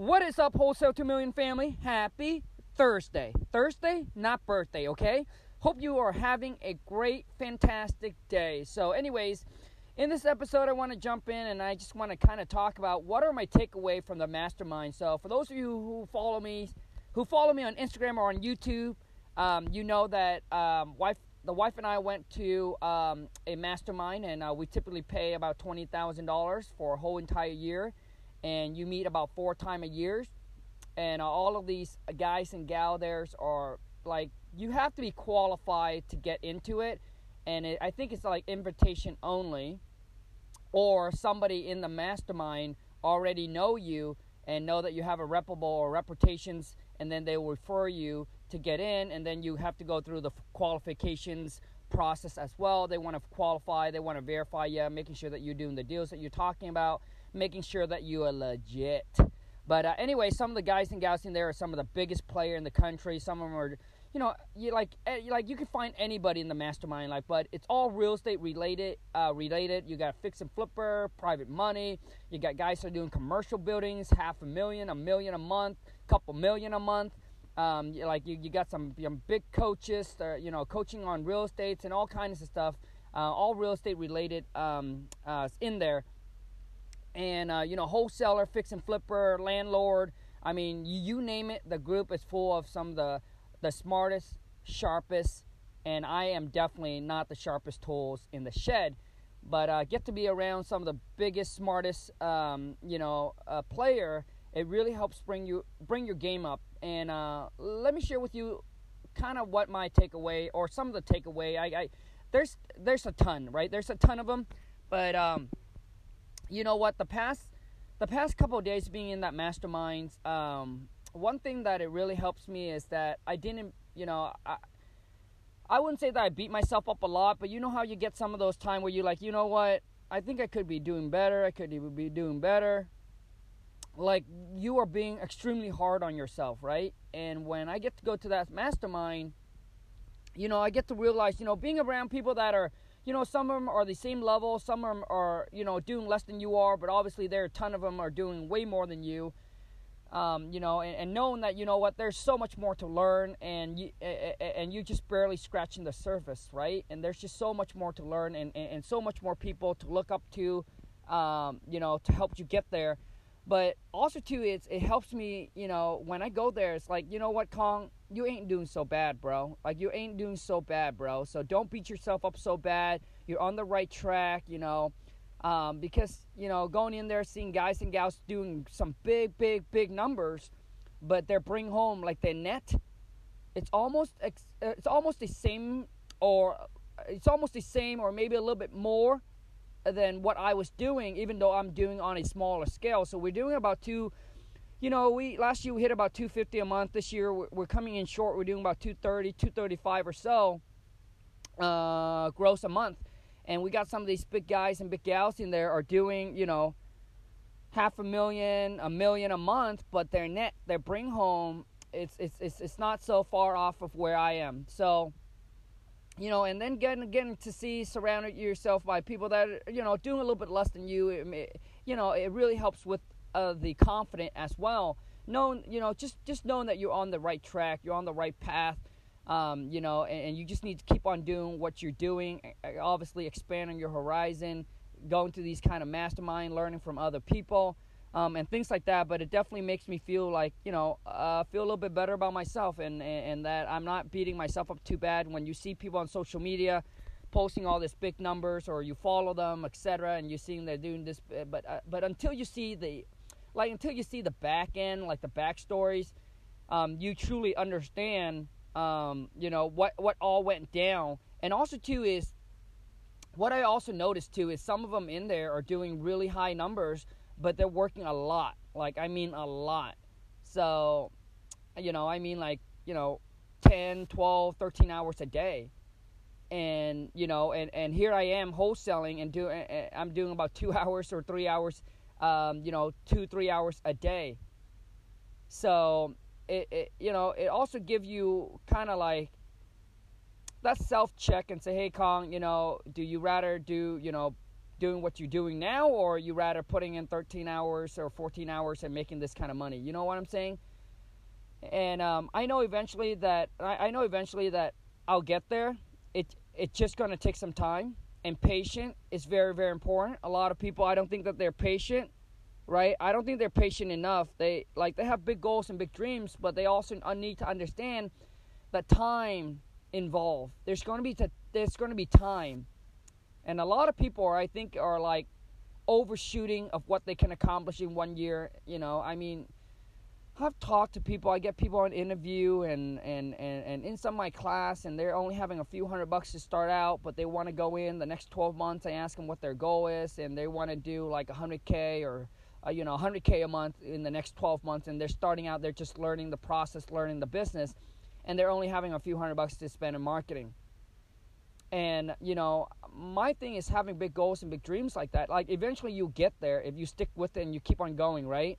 What is up, Wholesale 2 Million family? Happy Thursday. Thursday, not birthday, okay? Hope you are having a great, fantastic day. So, anyways, in this episode, I want to jump in and I just want to kind of talk about what are my takeaway from the mastermind. So, for those of you who follow me, who follow me on Instagram or on YouTube, um, you know that um, wife, the wife and I went to um, a mastermind, and uh, we typically pay about twenty thousand dollars for a whole entire year, and you meet about four time a year, and uh, all of these guys and gal there's are like you have to be qualified to get into it, and it, I think it's like invitation only, or somebody in the mastermind already know you and know that you have a reputable or reputations, and then they will refer you to get in, and then you have to go through the qualifications process as well. They want to qualify, they want to verify you, making sure that you're doing the deals that you're talking about, making sure that you are legit. But uh, anyway, some of the guys and gals in there are some of the biggest player in the country. Some of them are, you know, you like eh, like you can find anybody in the mastermind, like, but it's all real estate related. Uh, related. You got fix and flipper, private money. You got guys that are doing commercial buildings, half a million, a million a month, couple million a month. Um, like you, you got some you know, big coaches, you know, coaching on real estates and all kinds of stuff, uh, all real estate related um, uh, in there. And uh, you know, wholesaler, fix and flipper, landlord. I mean, you, you name it. The group is full of some of the the smartest, sharpest, and I am definitely not the sharpest tools in the shed. But uh, get to be around some of the biggest, smartest, um, you know, uh, player. It really helps bring you bring your game up and uh, let me share with you kind of what my takeaway or some of the takeaway. I, I there's there's a ton, right? There's a ton of them, but um, you know what? The past the past couple days being in that mastermind, um, one thing that it really helps me is that I didn't, you know, I, I wouldn't say that I beat myself up a lot, but you know how you get some of those time where you're like, you know what? I think I could be doing better. I could be doing better like you are being extremely hard on yourself, right? And when I get to go to that mastermind, you know, I get to realize, you know, being around people that are, you know, some of them are the same level, some of them are, you know, doing less than you are, but obviously there are a ton of them are doing way more than you. Um, you know, and, and, knowing that you know what, there's so much more to learn, and you and you just barely scratching the surface, right? And there's just so much more to learn, and, and, and so much more people to look up to, um, you know, to help you get there. But also too, it's it helps me, you know, when I go there, it's like, you know what, Khang, you ain't doing so bad, bro. Like you ain't doing so bad, bro. So don't beat yourself up so bad. You're on the right track, you know. Um, because you know, going in there, seeing guys and gals doing some big, big, big numbers, but they're bring home like their net. It's almost it's almost the same, or it's almost the same, or maybe a little bit more than what I was doing, even though I'm doing on a smaller scale. So we're doing about two. You know, we last year we hit about 250 a month. This year we're, we're coming in short. We're doing about 230, 235 or so uh, gross a month. And we got some of these big guys and big gals in there are doing, you know, half a million, a million a month, but their net, their bring home, it's it's it's, it's not so far off of where I am. So you know, and then getting getting to see surround yourself by people that are, you know doing a little bit less than you. It, you know, it really helps with uh, the confident as well. Knowing, you know, just just knowing that you're on the right track, you're on the right path. Um, you know, and, and, you just need to keep on doing what you're doing. Obviously, expanding your horizon, going to these kind of mastermind, learning from other people um, and things like that. But it definitely makes me feel like you know uh, feel a little bit better about myself, and, and, and that I'm not beating myself up too bad. When you see people on social media posting all these big numbers, or you follow them, etc., and you're seeing they're doing this, uh, but uh, but until you see the like until you see the back end, like the backstories, um, you truly understand um, you know what what all went down. And also too is what I also noticed too is some of them in there are doing really high numbers but they're working a lot. Like I mean a lot. So, you know, I mean like, you know, 10, 12, 13 hours a day. And, you know, and, and here I am wholesaling and doing I'm doing about 2 hours or 3 hours um, you know, 2 3 hours a day. So, it, it you know, it also gives you kind of like that self check and say, "Hey Khang, you know, do you rather do, you know, doing what you're doing now, or you rather putting in 13 hours or 14 hours and making this kind of money? You know what I'm saying? And um, I know eventually that I, I know eventually that I'll get there. It it's just gonna take some time, and patient is very very important. A lot of people I don't think that they're patient, right? I don't think they're patient enough. They like they have big goals and big dreams, but they also need to understand that time involved. There's going to be t- there's going to be time, and a lot of people are, I think are like overshooting of what they can accomplish in one year. You know, I mean, I've talked to people. I get people on interview and and and and in some of my class, and they're only having a few hundred bucks to start out, but they want to go in the next 12 months. I ask them what their goal is, and they want to do like 100k or uh, you know 100k a month in the next 12 months, and they're starting out. They're just learning the process, learning the business and they're only having a few hundred bucks to spend in marketing. And you know, my thing is having big goals and big dreams like that. Like eventually you get there if you stick with it and you keep on going, right?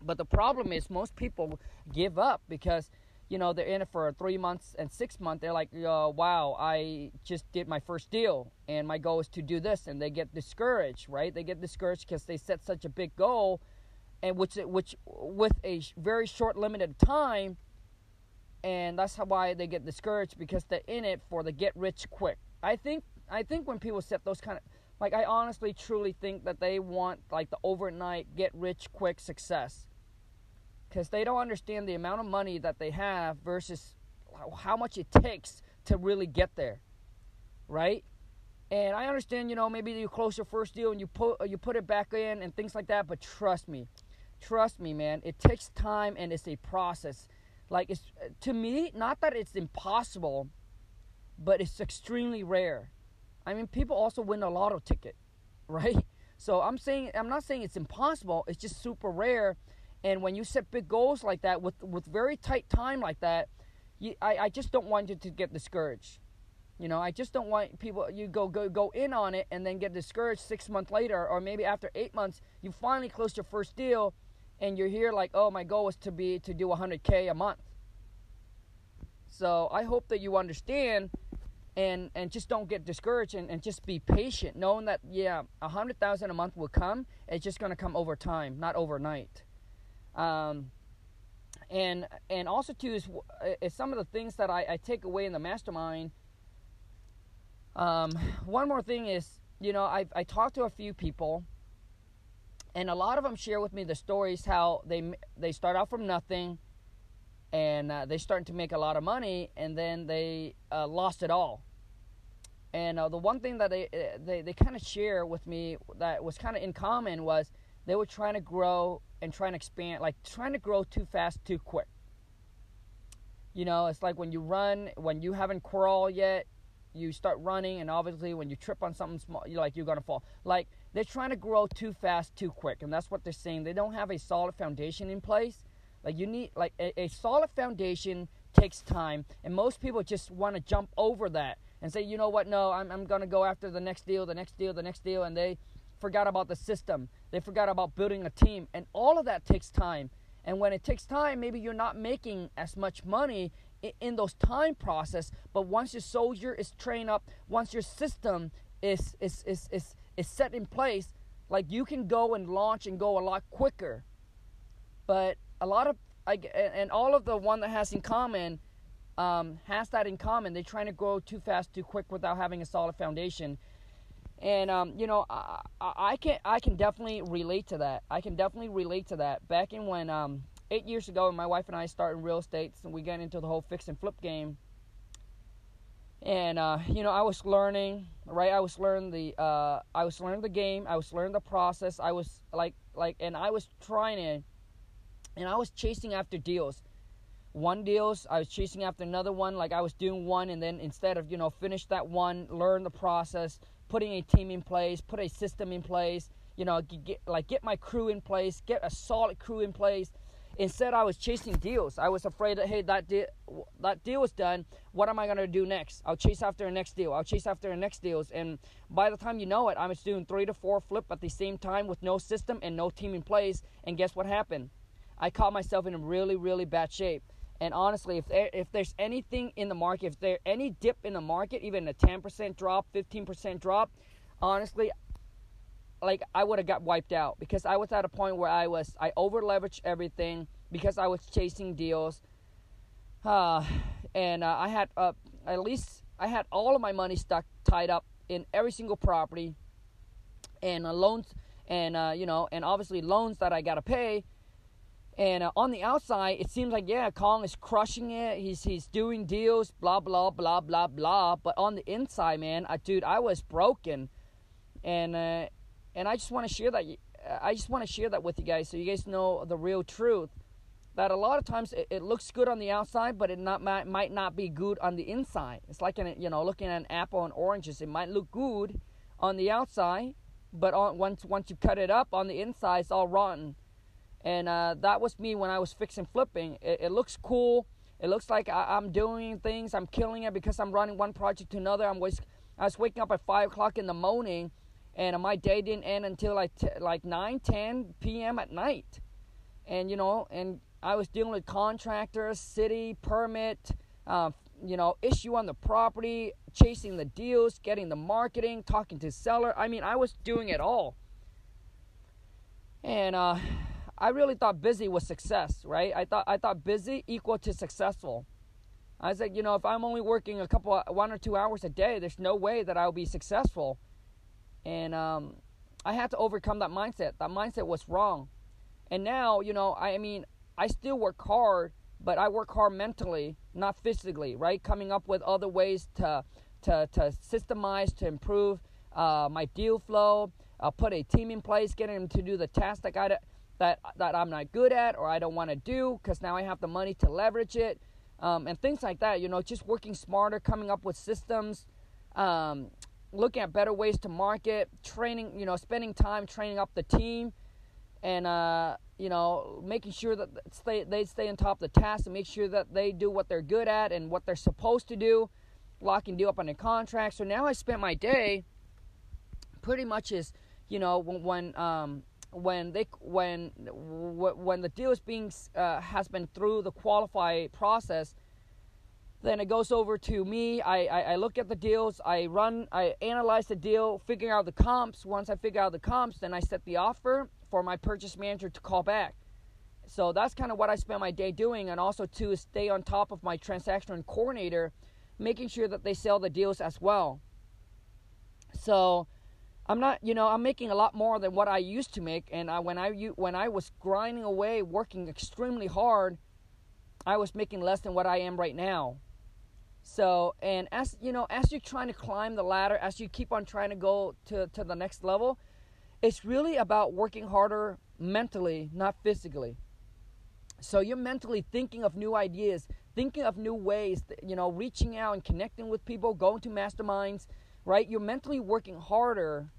But the problem is most people give up because you know they're in it for three months and six months. They're like, uh, "Wow, I just did my first deal, and my goal is to do this," and they get discouraged, right? They get discouraged because they set such a big goal, and which which with a very short limited time and that's how why they get discouraged because they're in it for the get rich quick. I think I think when people set those kind of like I honestly truly think that they want like the overnight get rich quick success because they don't understand the amount of money that they have versus how much it takes to really get there, right? And I understand, you know, maybe you close your first deal and you put you put it back in and things like that, but trust me, trust me, man, it takes time and it's a process like it's uh, to me, not that it's impossible, but it's extremely rare. I mean, people also win a lotto ticket, right? So I'm saying I'm not saying it's impossible. It's just super rare. And when you set big goals like that with with very tight time like that, you, I I just don't want you to get discouraged. You know, I just don't want people you go go go in on it and then get discouraged six months later, or maybe after eight months, you finally close your first deal, and you're here like, oh, my goal is to be to do 100k a month. So I hope that you understand and and just don't get discouraged and, and just be patient, knowing that yeah, hundred thousand a month will come. It's just gonna come over time, not overnight. Um, and and also too is, is some of the things that I, I take away in the mastermind. Um, one more thing is, you know, I I talked to a few people and a lot of them share with me the stories how they they start out from nothing and uh, they started to make a lot of money and then they uh, lost it all. And uh, the one thing that they uh, they, they kind of share with me that was kind of in common was they were trying to grow and trying to expand like trying to grow too fast too quick. You know it's like when you run when you haven't crawled yet you start running and obviously when you trip on something small you're like you're gonna fall. Like they're trying to grow too fast too quick and that's what they're saying. They don't have a solid foundation in place. Like you need like a, a solid foundation takes time and most people just want to jump over that and say you know what? No I'm, I'm gonna go after the next deal the next deal the next deal and they forgot about the system. They forgot about building a team and all of that takes time. And when it takes time maybe you're not making as much money in those time process but once your soldier is trained up once your system is is is is, is set in place like you can go and launch and go a lot quicker. But a lot of I, and all of the one that has in common um, has that in common. They're trying to grow too fast too quick without having a solid foundation. And um, you know I, I, can I can definitely relate to that. I can definitely relate to that. Back in when um, eight years ago, my wife and I started real estate, and we got into the whole fix and flip game. And uh, you know, I was learning, right? I was learning the, uh, I was learning the game. I was learning the process. I was like, like, and I was trying to, and I was chasing after deals. One deals, I was chasing after another one. Like I was doing one, and then instead of you know finish that one, learn the process, putting a team in place, put a system in place. You know, get, like get my crew in place, get a solid crew in place Instead, I was chasing deals. I was afraid that hey, that deal that deal was done. What am I gonna do next? I'll chase after the next deal. I'll chase after the next deals, and by the time you know it, I'm just doing three to four flip at the same time with no system and no team in place. And guess what happened? I caught myself in a really, really bad shape. And honestly, if there, if there's anything in the market, if there any dip in the market, even a 10% drop, 15% drop, honestly, like I would have got wiped out because I was at a point where I was I over leveraged everything because I was chasing deals, uh, and uh, I had uh, at least I had all of my money stuck tied up in every single property, and uh, loans and uh, you know and obviously loans that I gotta pay. And uh, on the outside, it seems like yeah, Khang is crushing it. He's he's doing deals, blah blah blah blah blah. But on the inside, man, I, dude, I was broken and uh, and I just want to share that. I just want to share that with you guys so you guys know the real truth. That a lot of times it, it looks good on the outside, but it not might, might not be good on the inside. It's like an, you know looking at an apple and oranges. It might look good on the outside, but on, once once you cut it up on the inside, it's all rotten. And uh, that was me when I was fixing flipping. It, it looks cool. It looks like I, am doing things. I'm killing it because I'm running one project to another. I'm was I was waking up at five o'clock in the morning and my day didn't end until like t- like 9 10 p.m at night. And you know and i was dealing with contractors city permit uh, you know issue on the property chasing the deals getting the marketing talking to seller. I mean i was doing it all. And uh, i really thought busy was success right? I thought i thought busy equal to successful. I said you know if i'm only working a couple one or two hours a day there's no way that i'll be successful and um, I had to overcome that mindset. That mindset was wrong. And now, you know, I, mean, I still work hard, but I work hard mentally, not physically, right? Coming up with other ways to to, to systemize, to improve uh, my deal flow, uh, put a team in place, getting them to do the tasks that, I, that, that I'm not good at or I don't want to do because now I have the money to leverage it. Um, and things like that, you know, just working smarter, coming up with systems, um, looking at better ways to market, training, you know, spending time training up the team, and uh, you know, making sure that stay, they stay on top of the task and make sure that they do what they're good at and what they're supposed to do, locking deal up on a contract. So now I spent my day pretty much is, you know, when when um, when they when when the deal is being uh, has been through the qualify process then it goes over to me. I, I, I, look at the deals. I run, I analyze the deal, figuring out the comps. Once I figure out the comps, then I set the offer for my purchase manager to call back. So that's kind of what I spend my day doing, and also to stay on top of my transaction coordinator, making sure that they sell the deals as well. So I'm not, you know, I'm making a lot more than what I used to make, and I, when I when I was grinding away, working extremely hard, I was making less than what I am right now. So, and as you know, as you're trying to climb the ladder, as you keep on trying to go to, to the next level, it's really about working harder mentally, not physically. So you're mentally thinking of new ideas, thinking of new ways, you know, reaching out and connecting with people, going to masterminds, right? You're mentally working harder,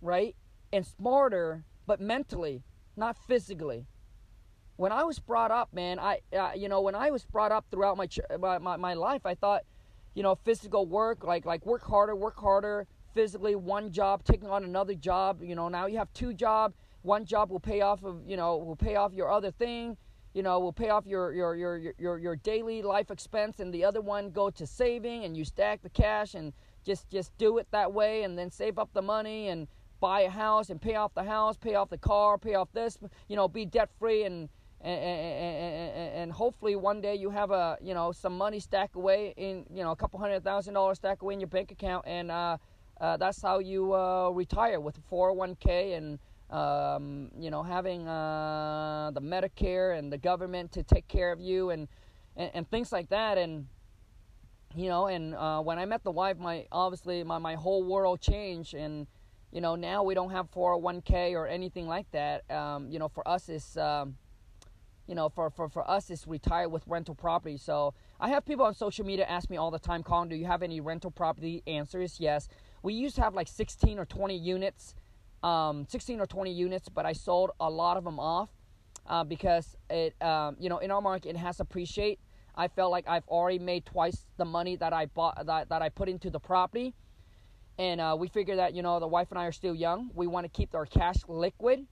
right? And smarter, but mentally, not physically when I was brought up, man, I uh, you know when I was brought up throughout my, my, my my life, I thought, you know, physical work, like like work harder, work harder, physically, one job, taking on another job. You know, now you have two job. One job will pay off of you know will pay off your other thing. You know, will pay off your your your your your daily life expense, and the other one go to saving, and you stack the cash and just just do it that way, and then save up the money and buy a house and pay off the house, pay off the car, pay off this. You know, be debt free and and, and, and, hopefully one day you have a you know some money stacked away in you know a couple hundred thousand dollars stacked away in your bank account and uh, uh, that's how you uh, retire with a 401k and um, you know having uh, the Medicare and the government to take care of you and and, and things like that. And you know and uh, when I met the wife my obviously my, my whole world changed and you know now we don't have 401k or anything like that. Um, you know for us it's um, you know, for, for, for us, it's retire with rental property. So I have people on social media ask me all the time, Colin, do you have any rental property? Answer is yes. We used to have like 16 or 20 units, um, 16 or 20 units, but I sold a lot of them off uh, because it, um, you know, in our market, it has appreciate. I felt like I've already made twice the money that I bought that, that I put into the property. And uh, we figured that, you know, the wife and I are still young. We want to keep our cash liquid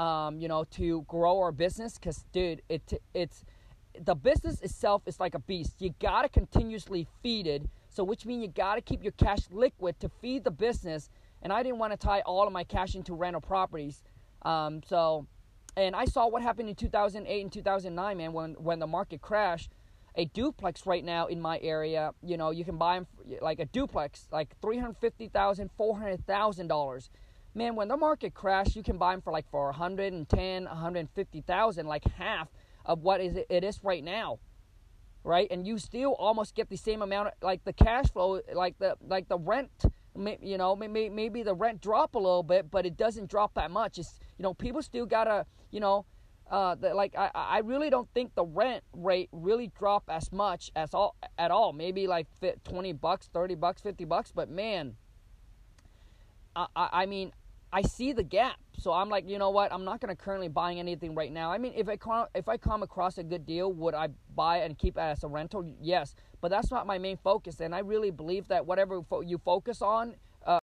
um, you know, to grow our business. Cause, dude, it it's the business itself is like a beast. You gotta continuously feed it. So, which means you gotta keep your cash liquid to feed the business and I didn't want to tie all of my cash into rental properties. Um, so, and I saw what happened in 2008 and 2009, man, when when the market crashed. A duplex right now in my area, you know, you can buy them like a duplex, like three hundred fifty thousand, four hundred thousand dollars. Man, when the market crashed, you can buy them for like for 110, 150,000, like half of what is it is right now right? And you still almost get the same amount like the cash flow like the like the rent you know maybe the rent drop a little bit but it doesn't drop that much. It's you know people still gotta you know uh, the, like I, I really don't think the rent rate really drop as much as all at all. Maybe like 20 bucks 30 bucks 50 bucks but man I, I mean I see the gap. So I'm like, you know what? I'm not going to currently buying anything right now. I mean, if I come, if I come across a good deal, would I buy and keep it as a rental? Yes, but that's not my main focus. And I really believe that whatever fo- you focus on. Uh,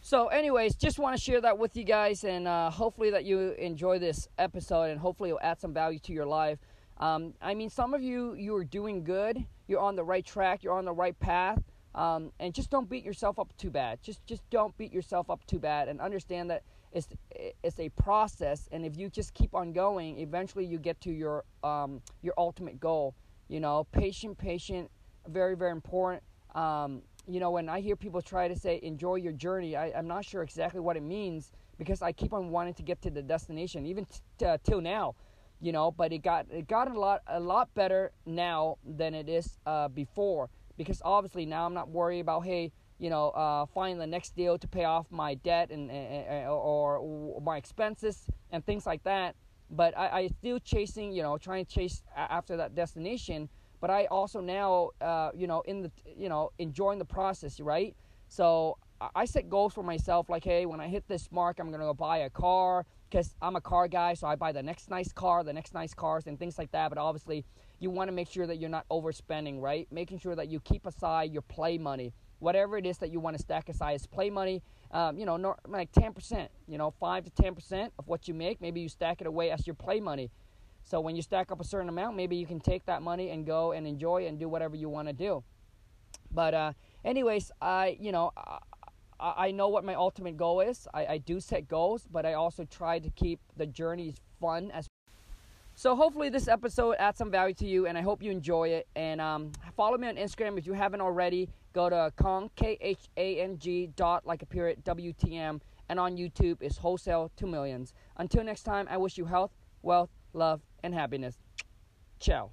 so, anyways, just want to share that with you guys, and uh, hopefully that you enjoy this episode, and hopefully it'll add some value to your life. Um, I mean, some of you you are doing good. You're on the right track. You're on the right path. Um, and just don't beat yourself up too bad. Just just don't beat yourself up too bad, and understand that it's it's a process. And if you just keep on going, eventually you get to your um, your ultimate goal. You know, patient, patient, very very important. Um, you know, when I hear people try to say enjoy your journey, I, I'm not sure exactly what it means because I keep on wanting to get to the destination, even t- uh, till now. You know, but it got it got a lot a lot better now than it is uh, before because obviously now I'm not worried about hey you know uh, finding the next deal to pay off my debt and, and or, or, my expenses and things like that. But I, I still chasing you know trying to chase after that destination. But I also now uh, you know in the you know enjoying the process right. So I set goals for myself like hey when I hit this mark I'm gonna go buy a car because I'm a car guy so I buy the next nice car the next nice cars and things like that. But obviously you want to make sure that you're not overspending, right? Making sure that you keep aside your play money. Whatever it is that you want to stack aside is play money, um, you know, no, like 10%, you know, 5 to 10% of what you make. Maybe you stack it away as your play money. So when you stack up a certain amount, maybe you can take that money and go and enjoy and do whatever you want to do. But, uh, anyways, I, you know, I, I know what my ultimate goal is. I, I do set goals, but I also try to keep the journeys fun as so hopefully this episode adds some value to you, and I hope you enjoy it. And um, follow me on Instagram if you haven't already. Go to Khang K H A N G dot like a period W T M, and on YouTube is Wholesale Two Millions. Until next time, I wish you health, wealth, love, and happiness. Ciao.